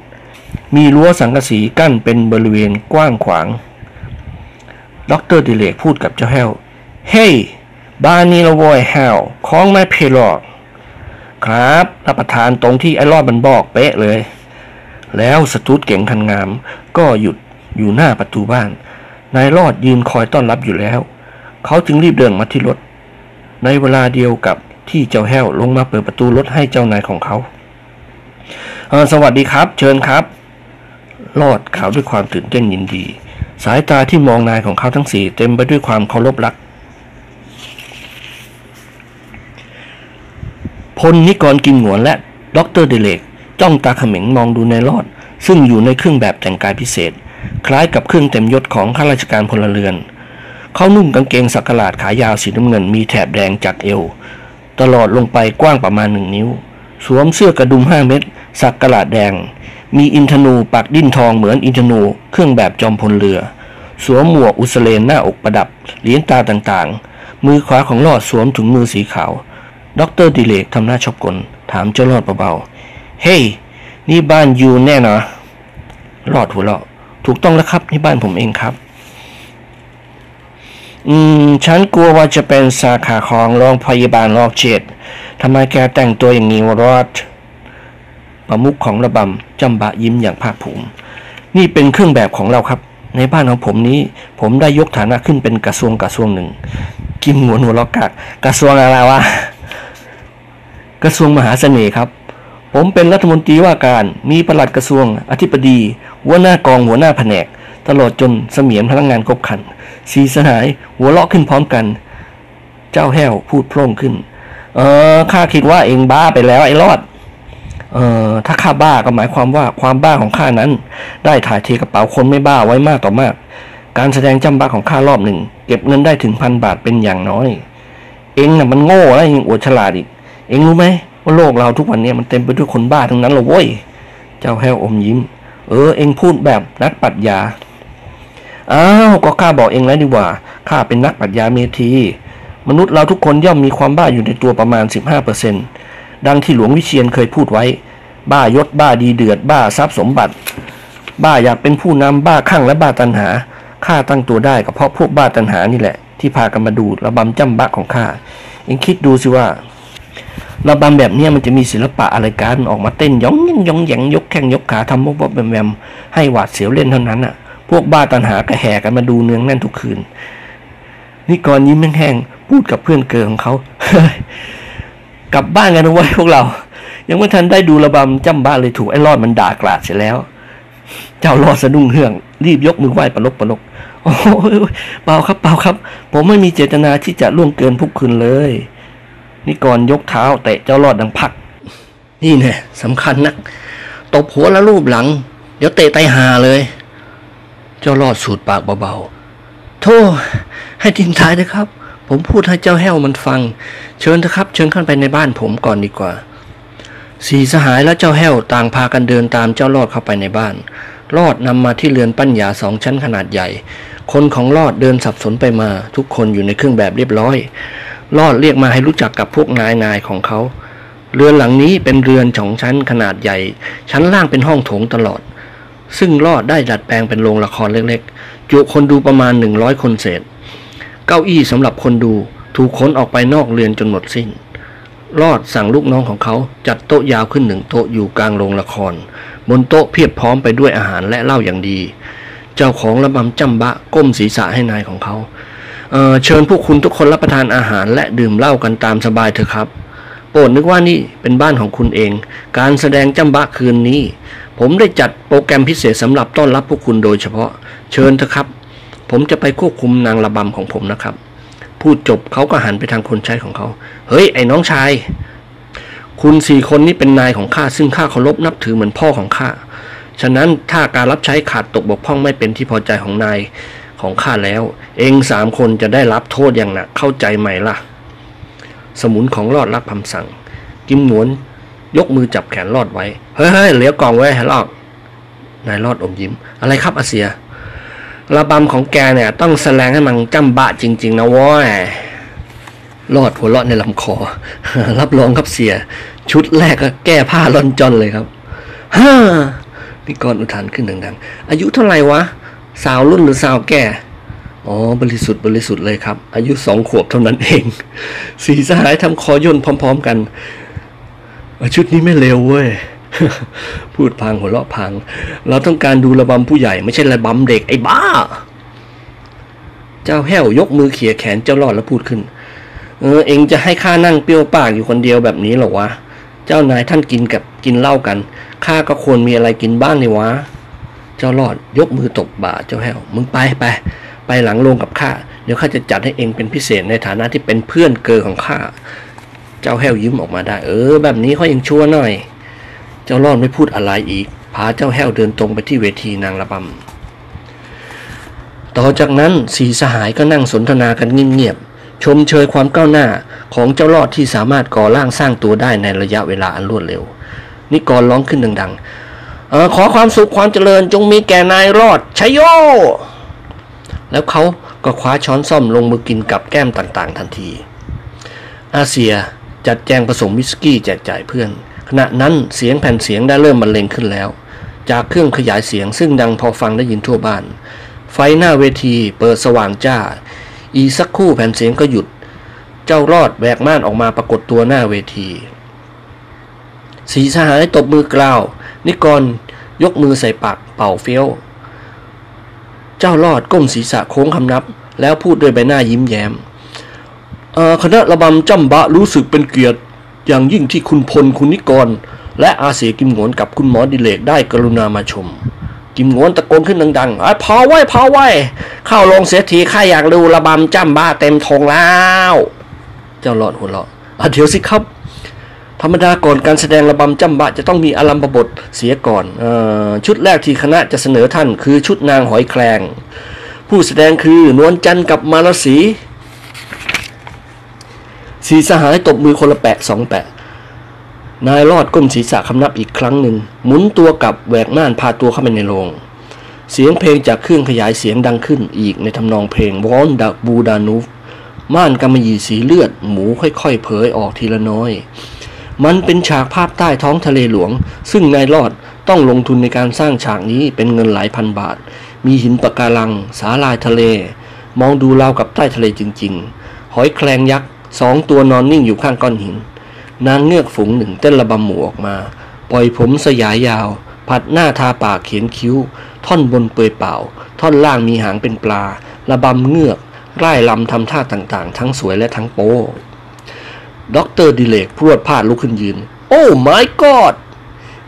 มีรั้วสังกะสีกั้นเป็นบริเวณกว้างขวาง ดรดิเลกพูดกับเจ้าแห้วเฮ้ยบ้านนี้ละโวยแห้วของไม่เพลอกครับรับประทานตรงที่ไอ้รอดมันบอกเป๊ะเลย แล้วสตูดเก่งคันงาม ก็หยุดอยู่หน้าประตูบ้าน นายรอดยืนคอยต้อนรับอยู่แล้ว เขาจึงรีบเดินมาที่รถ ในเวลาเดียวกับที่เจ้าแห้วลงมาเปิดประตูรถให้เจ้านายของเขา สวัสดีครับ เชิญครับรอดกล่าวด้วยความตื่นเต้นยินดี สายตาที่มองนายของเขาทั้งสี่เต็มไปด้วยความเคารพรักพลนิกรกิมหงวนและด็อกเตอร์ดิเรกจ้องตาเขม็งมองดูนายรอด ซึ่งอยู่ในเครื่องแบบแต่งกายพิเศษ คล้ายกับเครื่องเต็มยศของข้าราชการพลเรือน เขานุ่งกางเกงสักหลาดขายาวสีน้ำเงินมีแถบแดงจากเอว ตลอดลงไปกว้างประมาณหนึ่งนิ้ว สวมเสื้อกระดุมห้าเม็ดสักกระลาดแดง มีอินทนูปักดิ้นทองเหมือนอินทนูเครื่องแบบจอมพลเรือ สวมหมวกอุสเลนหน้าอกประดับเหรียญตราต่างๆ มือขวาของรอดสวมถุงมือสีขาวด็อกเตอร์ดิเรกทำหน้าชอบกล ถามเจ้ารอดเบาๆเฮ้ยนี่บ้าน you แน่นะรอดหัวเราะถูกต้องแล้วครับนี่บ้านผมเองครับ อืม ฉันกลัวว่าจะเป็นสาขาของโรงพยาบาลโรคจิต ทำไมแกแต่งตัวอย่างนี้วรอดประมุขของระบำจำบะยิ้มอย่างภาคภูมิ นี่เป็นเครื่องแบบของเราครับ ในบ้านของผมนี้ ผมได้ยกฐานะขึ้นเป็นกระทรวงกระทรวงหนึ่ง กิมหัวหัวลอกกากกระทรวงอะไรวะกระทรวงมหาเสน่ห์ครับผมเป็นรัฐมนตรีว่าการ มีประหลัดกระทรวง อธิบดี หัวหน้ากองหัวหน้าแผนก ตลอดจนเสมียนพนักงานครบครัน สีสหาย หัวเราะขึ้นพร้อมกัน เจ้าแห้วพูดโพล่งขึ้น เออข้าคิดว่าเองบ้าไปแล้วไอ้รอด เออถ้าข้าบ้าก็หมายความว่าความบ้าของข้านั้น ได้ถ่ายเทกระเป๋าคนไม่บ้าไว้มากต่อมาก การแสดงจำบ้าของข้ารอบหนึ่ง เก็บเงินได้ถึงพันบาทเป็นอย่างน้อย เองน่ะมันโง่และยังอวดฉลาดอีก เองรู้ไหมว่าโลกเราทุกวันนี้มันเต็มไปด้วยคนบ้าทั้งนั้นเลยเว้ย เจ้าแห้วอมยิ้ม เออ เองพูดแบบนักปรัชญา อ้าว ก็ข้าบอกเองแล้วดีกว่า ข้าเป็นนักปรัชญาเมธี มนุษย์เราทุกคนย่อมมีความบ้าอยู่ในตัวประมาณ 15%ดังที่หลวงวิเชียนเคยพูดไว้ บ้ายศบ้าดีเดือด บ้าทรัพย์สมบัติ บ้าอยากเป็นผู้นำบ้าข้างและบ้าตัณหาข้าตั้งตัวได้ก็เพราะพวกบ้าตัณหานี่แหละ ที่พากันมาดูระบำจำบะของข้าเองคิดดูสิว่าระบำแบบนี้มันจะมีศิลปะอะไรกันออกมาเต้นย่องยังย่องแยงยกแข้งยกขาทำบ๊อบแวมให้หวาดเสียวเล่นเท่านั้นอะ พวกบ้าตันหากระแห่กันมาดูเนืองแน่นทุกคืน นี่ก่อนยิ้มแห้งๆพูดกับเพื่อนเกิดของเขา กลับบ้านกันนะเว้พวกเรา ยังไม่ทันได้ดูระบำจำบ้านเลยถูกไอ้รอดมันด่ากราดเสร็จแล้ว เจ้ารอดสะดุ้งเฮือง รีบยกมือไหว้ปลกปลกโอ้เปล่าครับเปล่าครับ ผมไม่มีเจตนาที่จะล่วงเกินพวกคุณเลยนี่ก่อนยกเท้าเตะเจ้ารอดดังพัก นี่แน่สำคัญนักตบหัวแล้วรูปหลัง เดี๋ยวเตะไตหาเลย เจ้ารอดสูดปากเบาๆ โทษให้ทิ้งท้ายนะครับ ผมพูดให้เจ้าแห้วมันฟัง เชิญเถอะครับ เชิญเข้าไปในบ้านผมก่อนดีกว่า สีสหายและเจ้าแห้วต่างพากันเดินตามเจ้ารอดเข้าไปในบ้าน รอดนำมาที่เรือนปัญญาสองชั้นขนาดใหญ่ คนของรอดเดินสับสนไปมา ทุกคนอยู่ในเครื่องแบบเรียบร้อย รอดเรียกมาให้รู้จักกับพวกนายนายของเขา เรือนหลังนี้เป็นเรือนสองชั้นขนาดใหญ่ ชั้นล่างเป็นห้องโถงตลอดซึ่งรอดได้ดัดแปลงเป็นโรงละครเล็ก จุคนดูประมาณหนึ่งร้อยคนเศษ เก้าอี้สำหรับคนดูถูกขนออกไปนอกเรือนจนหมดสิ้น รอดสั่งลูกน้องของเขาจัดโต๊ะยาวขึ้นหนึ่งโต๊ะอยู่กลางโรงละคร บนโต๊ะเพียบพร้อมไปด้วยอาหารและเหล้าอย่างดี เจ้าของระบำจำบะก้มศีรษะให้นายของเขาเเชิญพวกคุณทุกคนรับประทานอาหารและดื่มเหล้ากันตามสบายเถอะครับโปรดนึกว่านี่เป็นบ้านของคุณเอง การแสดงจำบะคืนนี้ ผมได้จัดโปรแกรมพิเศษสำหรับต้อนรับพวกคุณโดยเฉพาะ เชิญเถอะครับ ผมจะไปควบคุมนางระบำของผมนะครับ พูดจบเขาก็หันไปทางคนใช้ของเขา เฮ้ย ไอ้น้องชาย คุณสี่คนนี้เป็นนายของข้าซึ่งข้าเคารพนับถือเหมือนพ่อของข้า ฉะนั้นถ้าการรับใช้ขาดตกบกพร่องไม่เป็นที่พอใจของนายของข้าแล้ว เองสามคนจะได้รับโทษอย่างหนักเข้าใจไหมล่ะ สมุนของรอดรับคำสั่ง กิมหนวน ยกมือจับแขนรอดไว้ เฮ้ยเหลียวกล่องไว้ให้รอดนายรอดอมยิ้ม อะไรครับอาเซียระบำของแกเนี่ยต้องแสดงให้มันจำบะจริง ๆ นะว้อยรอดหัวเราะในลำคอ รับรองครับเสีย ชุดแรกก็แก้ผ้าล่อนจอนเลยครับฮ่านี่กรอุทานขึ้นดังๆ อายุเท่าไหร่วะ สาวรุ่นหรือสาวแก่ อ๋อ บริสุทธิ์บริสุทธิ์เลยครับ อายุสองขวบเท่านั้นเอง สีสหายทำคอย่นพร้อม ๆ กัน ชุดนี้ไม่เลวเว้ยพูดพังหัวเราะพัง เราต้องการดูระบำผู้ใหญ่ไม่ใช่ระบำเด็กไอ้บ้า เจ้าแห้วยกมือเขี่ยแขนเจ้ารอดแล้วพูดขึ้น เออเองจะให้ข้านั่งเปรี้ยวปากอยู่คนเดียวแบบนี้เหรอวะ เจ้านายท่านกินกับกินเหล้ากันข้าก็ควรมีอะไรกินบ้างนี่วะ เจ้ารอดยกมือตบบ่าเจ้าแห้วมึงไปไปไปหลังโรงกับข้าเดี๋ยวข้าจะจัดให้เองเป็นพิเศษในฐานะที่เป็นเพื่อนเกอของข้า เจ้าแห้วยิ้มออกมาได้ เออ แบบนี้เขายังชั่วหน่อย เจ้ารอดไม่พูดอะไรอีก พาเจ้าแห้วเดินตรงไปที่เวทีนางระบำต่อจากนั้นสีสหายก็นั่งสนทนากันเงียบๆชมเชยความก้าวหน้าของเจ้ารอดที่สามารถก่อร่างสร้างตัวได้ในระยะเวลาอันรวดเร็วนิกรร้องขึ้นดังๆออขอความสุขความเจริญจงมีแก่นายรอดชัยโย แล้วเขาก็คว้าช้อนซ่อมลงมือกินกับแก้มต่างๆ ทันที อาเซีย จัดแจงผสมวิสกี้แจกจ่ายเพื่อน ขณะนั้นเสียงแผ่นเสียงได้เริ่มบรรเลงขึ้นแล้ว จากเครื่องขยายเสียงซึ่งดังพอฟังได้ยินทั่วบ้าน ไฟหน้าเวทีเปิดสว่างจ้า อีสักคู่แผ่นเสียงก็หยุด เจ้ารอดแบกม่านออกมาปรากฏตัวหน้าเวทีสีสหายตบมือกล่าว นิกรยกมือใส่ปากเป่าเฟี้ยว เจ้ารอดก้มศีรษะโค้งคำนับ แล้วพูดด้วยใบหน้ายิ้มแย้ม คณะระบำจำบะรู้สึกเป็นเกียรติอย่างยิ่งที่คุณพลคุณนิกร และอาเสกิมโงนกับคุณหมอดิเลกได้กรุณามาชม กิมโงนตะโกนขึ้นดังๆไอ้พอไว้พอไว้เข้าลงเสียทีข้าอยากดูระบำจำบ้าเต็มทงแล้ว เจ้าหลอดหัวเราะอะเดี๋ยวสิครับ ธรรมดาก่อนการแสดงระบำจำบะจะต้องมีอารัมพบทเสียก่อนออชุดแรกที่คณะจะเสนอท่านคือชุดนางหอยแครงผู้แสดงคือนวลจันทร์กับมาลสี สีสหายตบมือคนละแปะสองแปะ นายรอดก้มศีรษะคำนับอีกครั้งหนึ่ง หมุนตัวกลับแหวกม่านพาตัวเข้าไปในโรงเสียงเพลงจากเครื่องขยายเสียงดังขึ้นอีกในทำนองเพลงวอนดักบูดานูฟม่านกำมะหยี่สีเลือด หมูค่อยๆ เผยออกทีละน้อย มันเป็นฉากภาพใต้ท้องทะเลหลวง ซึ่งนายรอดต้องลงทุนในการสร้างฉากนี้เป็นเงินหลายพันบาท มีหินปะการัง สาลายทะเล มองดูราวกับใต้ทะเลจริง ๆ หอยแครงยักษ์ สองตัวนอนนิ่งอยู่ข้างก้อนหิน นางเงือกฝูงหนึ่งเต้นระบำหมูออกมา ปล่อยผมสยายยาว ผัดหน้าทาปากเขียนคิ้ว ท่อนบนเปลือยเปล่า ท่อนล่างมีหางเป็นปลา ระบำเงือกร่ายรำทำท่าต่างๆ ทั้งสวยและทั้งโป้ด็อกเตอร์ดิเรกพรวดพลาดลุกขึ้นยืน โอ้ my god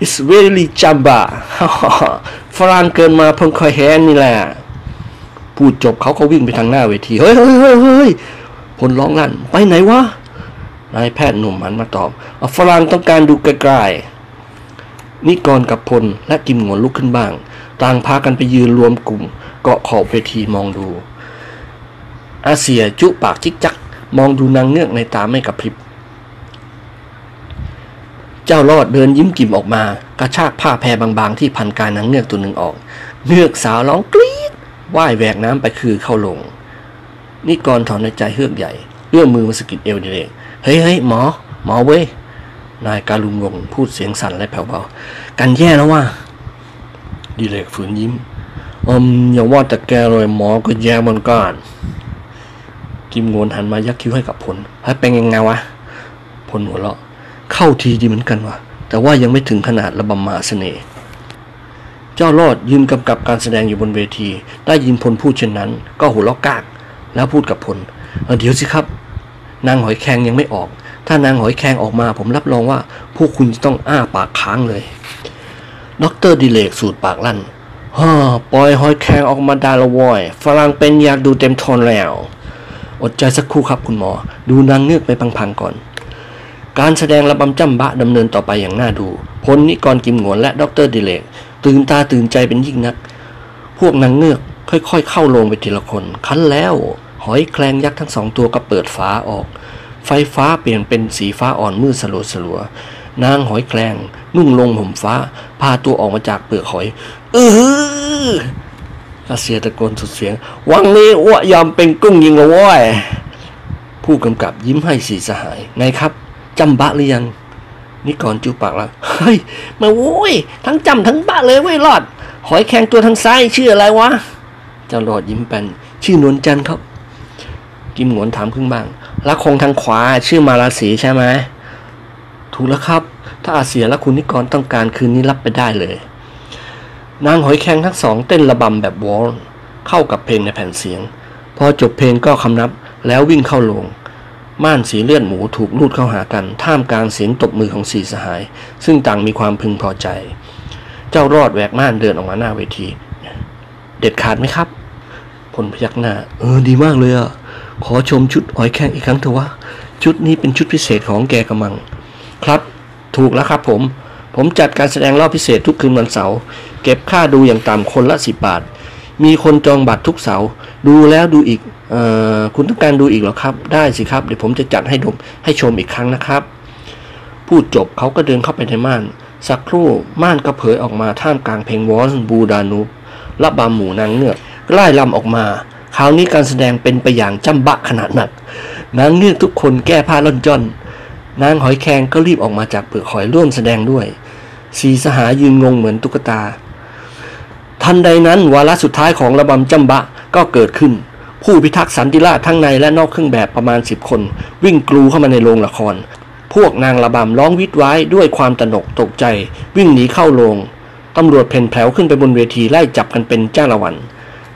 it's really jamba ฝรั่งเกิดมาเพิ่งเคยเห็นนี่แหละ พูดจบเขาก็วิ่งไปทางหน้าเวที เฮ้ยเฮ้ยเฮ้ยเฮ้ย พลร้องลั่นไปไหนวะนายแพทย์หนุ่มหันมาตอบฝรั่งต้องการดูใกล้ๆนิกรกับพลและกิมหงวนลุกขึ้นบ้าง ต่างพากันไปยืนรวมกลุ่ม เกาะขอบเวทีมองดู อาเซียจุปากจิกจัก มองดูนางเงือกในตาไม่กระพริบ เจ้ารอดเดินยิ้มกิ่มออกมา กระชากผ้าแพรบางๆ ที่พันกายนางเงือกตัวหนึ่งออก เงือกสาวร้องกรี๊ดว่ายแหวกน้ำไปคือเข้าลง นิกรถอนในใจเฮือกใหญ่เอื้อมมือมาสกิดเอวดิเลกเฮ้ยเฮ้ยหมอ หมอเว้ย นายการุณวงพูดเสียงสั่นและแผ่วเบา กันแย่แล้วว่าดิเลกฝืนยิ้มอืมอย่าว่าแต่แกเลยหมอก็แย่เหมือนกันกิมโงนหันมายักคิ้วให้กับพลเฮ้ยเป็นยังไงวะพลหัวเราะ เข้าทีดีเหมือนกันวะแต่ว่ายังไม่ถึงขนาดระบำมาเสน่ห์เจ้ารอดยืนกำกับการแสดงอยู่บนเวที ได้ยินพลพูดเช่นนั้น ก็หัวเราะกาก แล้วพูดกับพลเดี๋ยวสิครับ นางหอยแครงยังไม่ออก ถ้านางหอยแครงออกมา ผมรับรองว่า พวกคุณจะต้องอ้าปากค้างเลยด็อกเตอร์ดิเลกสูดปากลั่นฮ่าปล่อยหอยแครงออกมาได้ละโว้ยฝรั่งเป็นอยากดูเต็มทนแล้ว อดใจสักครู่ครับคุณหมอ ดูนางเงือกไปพลางๆก่อนการแสดงระบำจ้ำบ๊ะดำเนินต่อไปอย่างน่าดู พลนิกรกิมหงวนและดร.ดิเลกตื่นตาตื่นใจเป็นยิ่งนัก พวกนางเงือก ค่อยๆ เข้าลงไปทีละคน คันแล้ว หอยแครงยักษ์ทั้งสองตัวก็เปิดฟ้าออก ไฟฟ้าเปลี่ยนเป็นสีฟ้าอ่อนมืดสลัวสลัวนางหอยแครงนุ่งลงห่มฟ้า พาตัวออกมาจากเปลือกหอย เอออาเซียตะโกนสุดเสียง วังนี้อ้วยอมเป็นกุ้งยิงละว้ยผู้กำกับยิ้มให้สีสหาย ไงครับจำบะหรือยังนี่ก่อนจูปากล้วเฮ้ย มาโว้ย ทั้งจำทั้งบะเลยเว้ยรอด หอยแครงตัวทางซ้ายชื่ออะไรวะ เจ้ารอดยิ้มเป็นชื่อนวลจันทร์ครับกิมหงวนถามขึ้นบ้างแล้วคงทางขวาชื่อมาราศีใช่ไหมถูกแล้วครับ ถ้าอาเซียและคุณนิกรต้องการคืนนี้รับไปได้เลย นางหอยแครงทั้งสองเต้นระบำแบบวอลเข้ากับเพลงในแผ่นเสียง พอจบเพลงก็คำนับแล้ววิ่งเข้าลง ม่านสีเลือดหมูถูกลูดเข้าหากัน ท่ามกลางเสียงตบมือของสี่สหาย ซึ่งต่างมีความพึงพอใจ เจ้ารอดแหวกม่านเดินออกมาหน้าเวที เด็ดขาดไหมครับ ลพยักหน้า เออดีมากเลยอะ ขอชมชุดหอยแครงอีกครั้งเถอะวะ ชุดนี้เป็นชุดพิเศษของแกกำมัง ครับ ถูกแล้วครับผม ผมจัดการแสดงรอบพิเศษทุกคืนวันเสาร์ เก็บค่าดูอย่างต่ำคนละสิบบาท มีคนจองบัตรทุกเสาร์ ดูแล้วดูอีก เอ่อ คุณต้องการดูอีกหรอครับ ได้สิครับ เดี๋ยวผมจะจัดให้ดมให้ชมอีกครั้งนะครับ พูดจบเขาก็เดินเข้าไปในม่าน สักครู่ม่านก็เผยออกมาท่ามกลางเพลงวอลส์บูดานูบระบำหมูนางเงือก ไล่ลำออกมาคราวนี้การแสดงเป็นไปอย่างจำบะขนาดหนัก นางเงือกทุกคนแก้ผ้าล่อนจ้อน นางหอยแครงก็รีบออกมาจากเปลือกหอยร่วมแสดงด้วย สีสหายยืนงงเหมือนตุ๊กตา ทันใดนั้นวาระสุดท้ายของระบำจำบะก็เกิดขึ้น ผู้พิทักษ์สันติราษทั้งในและนอกเครื่องแบบประมาณสิบคน วิ่งกลูเข้ามาในโรงละคร พวกนางระบำร้องวิดไว้ด้วยความตระหนกตกใจ วิ่งหนีเข้าโรงตำรวจเพ่นแผลวขึ้นไปบนเวทีไล่จับกันเป็นจ้าละวัน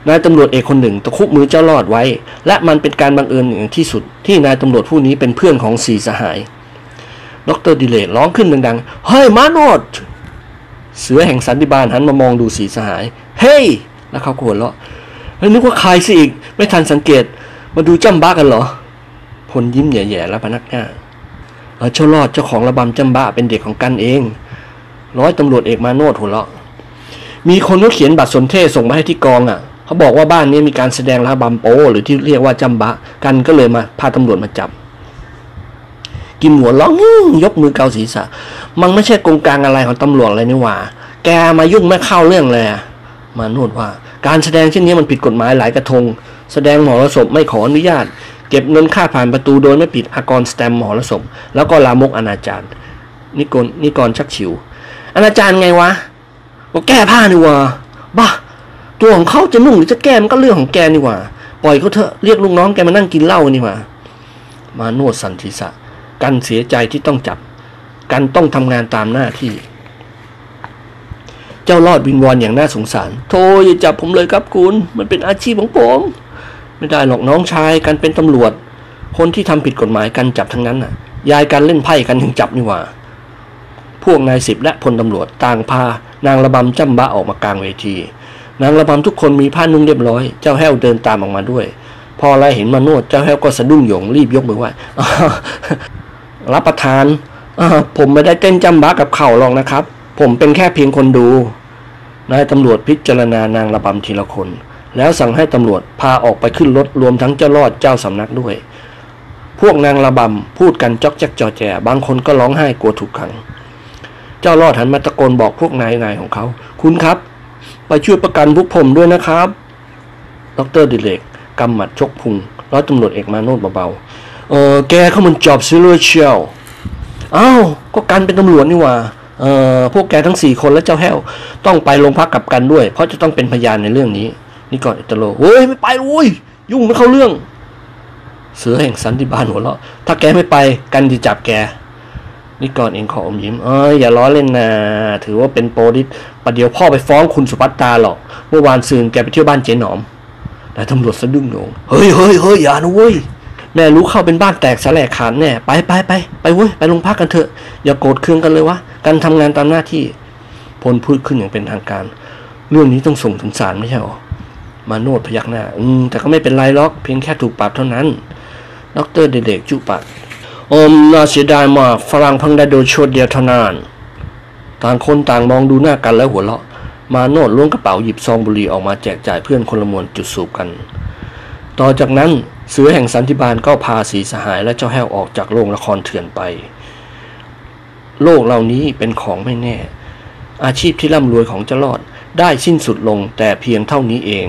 นายตำรวจเอกคนหนึ่งตะคุบมือเจ้ารอดไว้ และมันเป็นการบังเอิญอย่างที่สุด ที่นายตำรวจผู้นี้เป็นเพื่อนของสีสหาย ดรดิเลตร้องขึ้นดังๆ เฮ้ยมาโนดเสือแห่งสันติบาลหันมามองดูสีสหาย เฮ้ย แล้วเขาโกรธแล้วแล้วนึกว่าใครสิอีก ไม่ทันสังเกต มาดูจำบ้ากันเหรอ พลยิ้มแย่ๆแล้วพนักหน้าเออเจ้ารอดเจ้าของระบำจำบ้าเป็นเด็กของกันเอง ร้อยตำรวจเอกมาโนดหัวเราะ มีคนเขาเขียนบัตรสนเทศส่งมาให้ที่กองอะ เขาบอกว่าบ้านนี้มีการแสดงระบำโป หรือที่เรียกว่าจำบะ กันก็เลยมาพาตำรวจมาจับ กิมหัวร้องยกมือเกาศีรษะ มันไม่ใช่กองกลางอะไรของตำรวจเลยนี่หว่า แกมายุ่งไม่เข้าเรื่องเลยมาโนดว่า การแสดงเช่นนี้มันผิดกฎหมายหลายกระทง แสดงหมอรสพไม่ขออนุญาต เก็บเงินค่าผ่านประตูโดยไม่ปิดอากรสแตมหมอรสพแล้วก็ลามกอนาจารนิกรนิกรชักฉิวอนาจารไงวะก็แก้ผ้านี่ว่าบ้า ตัวของเขาจะนุ่งหรือจะแก้มันก็เรื่องของแกนี่หว่า ปล่อยเขาเถอะเรียกลูกน้องแกมานั่งกินเหล้านี่หว่ามาโนดสันทิษะกันเสียใจที่ต้องจับ กันต้องทำงานตามหน้าที่ เจ้ารอดวิงวอนอย่างน่าสงสารโธ่อย่าจับผมเลยครับคุณ มันเป็นอาชีพของผม ไม่ได้หรอกน้องชายกันเป็นตำรวจ คนที่ทำผิดกฎหมายกันจับทั้งนั้นน่ะ ยายกันเล่นไพ่กันถึงจับนี่หว่า พวกนายสิบและพลตำรวจต่างพานางระบำจำบะออกมากลางเวที นางระบำทุกคนมีผ้านุ่งเรียบร้อย เจ้าแห้วเดินตามออกมาด้วย พอไรเห็นมาโนดเจ้าแห้วก็สะดุ้งหยงรีบยกมือไหว้รับประทานอผมไม่ได้เต้นจำบะกับเข่าหรอกนะครับ ผมเป็นแค่เพียงคนดู นายตำรวจพิจารณานางระบำทีละคน แล้วสั่งให้ตำรวจพาออกไปขึ้นรถรวมทั้งเจ้ารอดเจ้าสำนักด้วย พวกนางระบำพูดกันจอกแจ๊กจอแจ บางคนก็ร้องไห้กลัวถูกขัง เจ้ารอดหันมาตะโกนบอกพวกนายนายของเขา คุณครับ ไปช่วยประกันพวกผมด้วยนะครับ ดรดิเลกกำหมัดชกพุงร้อยตำรวจเอกมาโนดเบาๆ เออแกเขามันจอบซิลเชียวอ้าวก็กันเป็นตำรวจนี่ว่าเอ่อพวกแกทั้งสี่คนและเจ้าแห้ว ต้องไปโรงพักกับกันด้วย เพราะจะต้องเป็นพยานในเรื่องนี้ นี่ก่อนอิตาโลเฮ้ยไม่ไปโว้ยยุ่งไม่เข้าเรื่อง เสือแห่งสันติบาลหัวเราะถ้าแกไม่ไปกันจะจับแก นี่ก่อนเองขออมยิ้มเอ้ยอย่าล้อเล่นนะถือว่าเป็นโปรดิสประเดี๋ยวพ่อไปฟ้องคุณสุภัตตาหรอก เมื่อวานซืนแกไปเที่ยวบ้านเจ๊หนอมนายตำรวจสะดุ้งโหนงเฮ้ยเฮ้ยเฮ้ยอย่านะเว้ยแม่รู้เข้าเป็นบ้านแตกสลายขาดแน่ไปไปไปไปเว้ยไปโรงพักกันเถอะ อย่าโกรธเคืองกันเลยวะกันทำงานตามหน้าที่พลพูดขึ้นอย่างเป็นทางการ เรื่องนี้ต้องส่งถึงศาลไม่ใช่หรอมาโนดพยักหน้า อืมแต่ก็ไม่เป็นไรหรอกเพียงแค่ถูกปรับเท่านั้น ดรเด็กๆจุปาก อมน่าเสียดายมากฝรั่งเพังได้โดนชดเดียวเท่านั้นต่างคนต่างมองดูหน้ากันแล้วหัวเราะ มาโนดล้วงกระเป๋าหยิบซองบุหรี่ออกมาแจกจ่ายเพื่อนคนละมวนจุดสูบกัน ต่อจากนั้นเสือแห่งสันติบาลก็พาสีสหายและเจ้าแห้วออกจากโรงละครเถื่อนไป โลกเหล่านี้เป็นของไม่แน่ อาชีพที่ร่ำรวยของเจ้ารอดได้สิ้นสุดลงแต่เพียงเท่านี้เอง